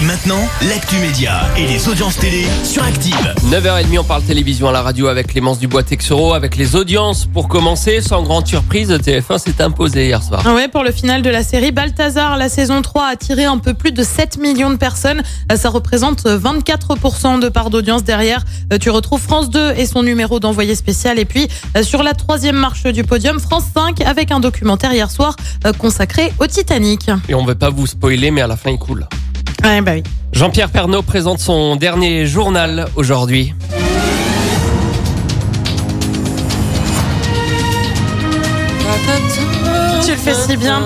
Et maintenant, l'actu média et les audiences télé sur Active. 9h30, on parle télévision à la radio avec Clémence Dubois-Texoro, avec les audiences. Pour commencer, sans grande surprise, TF1 s'est imposé hier soir. Ouais, pour le final de la série Balthazar, la saison 3 a attiré un peu plus de 7 millions de personnes. Euh, Ça représente 24% de part d'audience derrière. euh, Tu retrouves France 2 et son numéro d'envoyé spécial. Et puis, euh, sur la troisième marche du podium, France 5 avec un documentaire hier soir consacré au Titanic. Et on veut pas vous spoiler, mais à la fin, il coule. Ouais, bah oui. Jean-Pierre Pernaud présente son dernier journal aujourd'hui. Tu le fais si bien.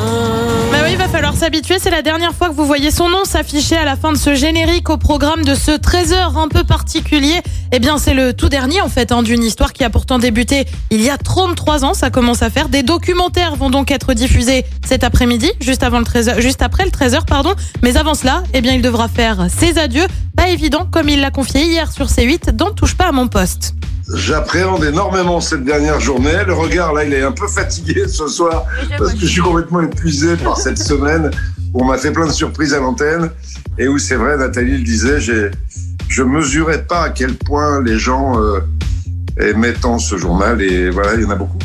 Oui, il va falloir s'habituer. C'est la dernière fois que vous voyez son nom s'afficher à la fin de ce générique au programme de ce 13h un peu particulier. Eh bien, c'est le tout dernier, en fait, hein, d'une histoire qui a pourtant débuté il y a 33 ans. Ça commence à faire. Des documentaires vont donc être diffusés cet après-midi, juste avant le 13h, juste après le 13h, pardon. Mais avant cela, eh bien, il devra faire ses adieux. Pas évident, comme il l'a confié hier sur C8, dont touche pas à mon poste. J'appréhende énormément cette dernière journée. Le regard, là, il est un peu fatigué ce soir parce que je suis complètement épuisé par cette semaine où on m'a fait plein de surprises à l'antenne et où c'est vrai, Nathalie le disait, j'ai, je mesurais pas à quel point les gens euh, aimaient tant ce journal et voilà, il y en a beaucoup.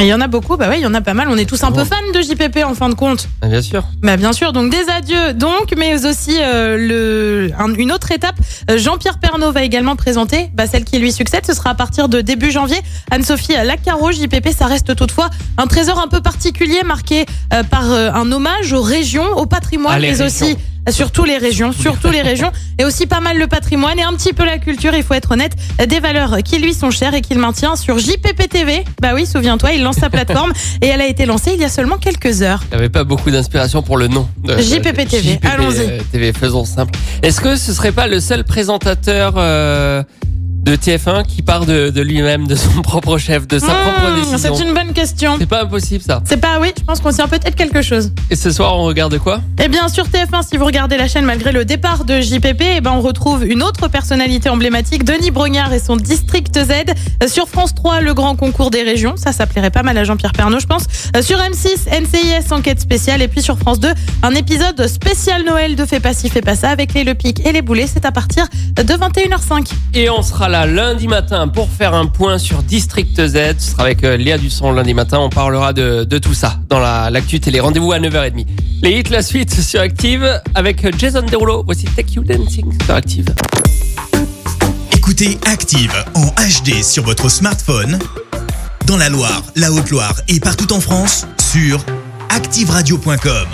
Il y en a beaucoup, bah ouais, il y en a pas mal. On est tous un peu fans de JPP en fin de compte. Ah, bien sûr. Bah bien sûr, donc des adieux donc, mais aussi euh, le, un- une autre étape. Euh, Jean-Pierre Pernaud va également présenter bah, celle qui lui succède. Ce sera à partir de début janvier. Anne-Sophie Lacaro, JPP, ça reste toutefois un trésor un peu particulier marqué euh, par euh, un hommage aux régions, au patrimoine, Ah, mais régions. aussi Surtout les régions, surtout les régions, et aussi pas mal le patrimoine et un petit peu la culture, il faut être honnête, des valeurs qui lui sont chères et qu'il maintient sur JPP TV. Bah oui, souviens-toi, il lance sa plateforme et elle a été lancée il y a seulement quelques heures. Il n'y avait pas beaucoup d'inspiration pour le nom. de- JPP TV, allons-y. TV, faisons simple. Est-ce que ce serait pas le seul présentateur euh, de TF1 qui part de, de lui-même, de son propre chef, de sa propre Mmh, décision C'est une bonne question. C'est pas impossible ça. C'est pas, oui, je pense qu'on tient peut-être quelque chose. Et ce soir, on regarde quoi? Eh bien, sur TF1, si vous regardez la chaîne malgré le départ de JPP, eh ben, on retrouve une autre personnalité emblématique, Denis Brognard et son District Z. Euh, Sur France 3, le grand concours des régions. Ça, ça plairait pas mal à Jean-Pierre Pernaud, je pense. Euh, Sur M6, NCIS, enquête spéciale. Et puis sur France 2, un épisode spécial Noël de Fais pas ci, fais pas ça avec les Le Pic et les Boulets. C'est à partir de 21h05. Et on sera là lundi matin pour faire un point sur District Z. Ce sera avec euh, Léa Dusson lundi matin. On parlera de, tout ça dans la- l'actu télé. Rendez-vous à 9h30. Les hits, la suite sur Active avec Jason Derulo. Voici Take You Dancing sur Active. Écoutez Active en HD sur votre smartphone, dans la Loire, la Haute-Loire et partout en France, sur activeradio.com.